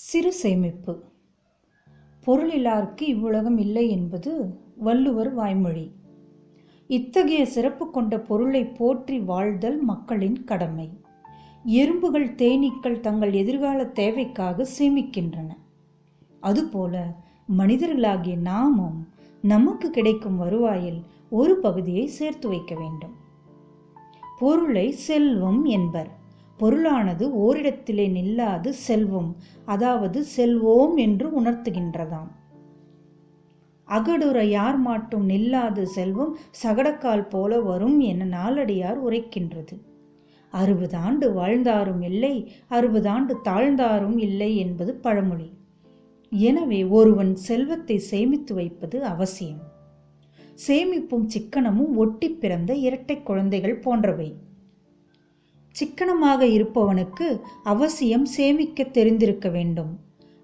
சிறு சேமிப்பு. பொருளில்லார்க்கு இவ்வுலகம் இல்லை என்பது வள்ளுவர் வாய்மொழி. இத்தகைய சிறப்பு கொண்ட பொருளை போற்றி வாழ்தல் மக்களின் கடமை. எறும்புகள் தேனீக்கள் தங்கள் எதிர்கால தேவைக்காக சேமிக்கின்றன. அதுபோல மனிதர்களாகிய நாமும் நமக்கு கிடைக்கும் வருவாயில் ஒரு பகுதியை சேர்த்து வைக்க வேண்டும். பொருளை செல்வம் என்பர். பொருளானது ஓரிடத்திலே நில்லாது செல்வம் அதாவது செல்வோம் என்று உணர்த்துகின்றதாம். அகடுற யார் மாட்டும் நில்லாது செல்வம் சகடக்கால் போல வரும் என நாளடியார் உரைக்கின்றது. அறுபது ஆண்டு வாழ்ந்தாரும் இல்லை அறுபது ஆண்டு தாழ்ந்தாரும் இல்லை என்பது பழமொழி. எனவே ஒருவன் செல்வத்தை சேமித்து வைப்பது அவசியம். சேமிப்பும் சிக்கனமும் ஒட்டி பிறந்த இரட்டை குழந்தைகள் போன்றவை. சிக்கனமாக இருப்பவனுக்கு அவசியம் சேமிக்க தெரிந்திருக்க வேண்டும்.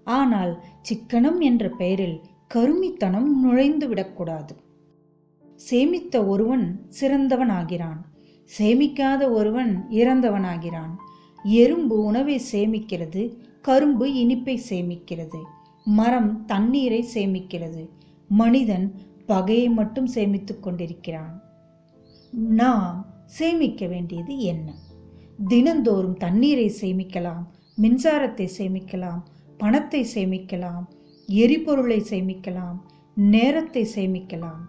ஆனால் சிக்கனம் என்ற பெயரில் கருமித்தனம் நுழைந்துவிடக்கூடாது சேமித்த ஒருவன் சிறந்தவனாகிறான். சேமிக்காத ஒருவன் இறந்தவனாகிறான். எறும்பு உணவை சேமிக்கிறது கரும்பு இனிப்பை சேமிக்கிறது மரம் தண்ணீரை சேமிக்கிறது மனிதன் பகையை மட்டும் சேமித்துக் கொண்டிருக்கிறான். நாம் சேமிக்க வேண்டியது என்ன? தினந்தோறும் தண்ணீரை சேமிக்கலாம் மின்சாரத்தை சேமிக்கலாம் பணத்தை சேமிக்கலாம் எரிபொருளை சேமிக்கலாம் நேரத்தை சேமிக்கலாம்.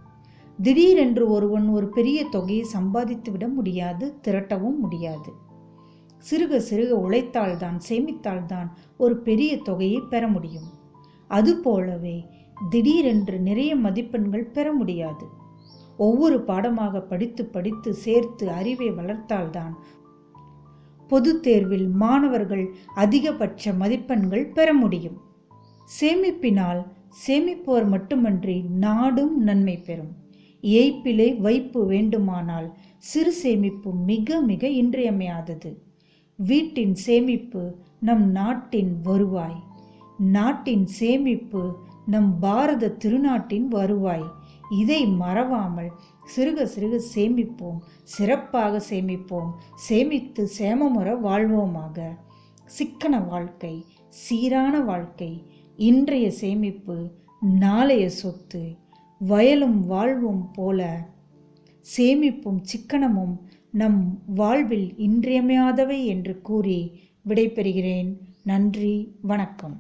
திடீரென்று ஒருவன் ஒரு பெரிய தொகையை சம்பாதித்து விட முடியாது திரட்டவும் முடியாது. சிறுக சிறுக உழைத்தால்தான் சேமித்தால்தான் ஒரு பெரிய தொகையை பெற முடியும். அதுபோலவே திடீரென்று நிறைய மதிப்பெண்கள் பெற முடியாது. ஒவ்வொரு பாடமாக படித்து படித்து சேர்த்து அறிவை வளர்த்தால்தான் பொது தேர்வில் மாணவர்கள் அதிகபட்ச மதிப்பெண்கள் பெற முடியும். சேமிப்பினால் சேமிப்போர் மட்டுமன்றி நாடும் நன்மை பெறும். ஏய்ப்பிலே வைப்பு வேண்டுமானால் சிறு சேமிப்பு மிக மிக இன்றியமையாதது. வீட்டின் சேமிப்பு நம் நாட்டின் வருவாய். நாட்டின் சேமிப்பு நம் பாரத திருநாட்டின் வருவாய். இதை மறவாமல் சிறுக சிறுக சேமிப்போம் சிறப்பாக சேமிப்போம் சேமித்து சேமமுற வாழ்வோமாக. சிக்கன வாழ்க்கை சீரான வாழ்க்கை இன்றைய சேமிப்பு நாளைய சொத்து வயலும் வாழ்வும் போல. சேமிப்பும் சிக்கனமும் நம் வாழ்வில் இன்றியமையாதவை என்று கூறி விடைபெறுகிறேன். நன்றி வணக்கம்.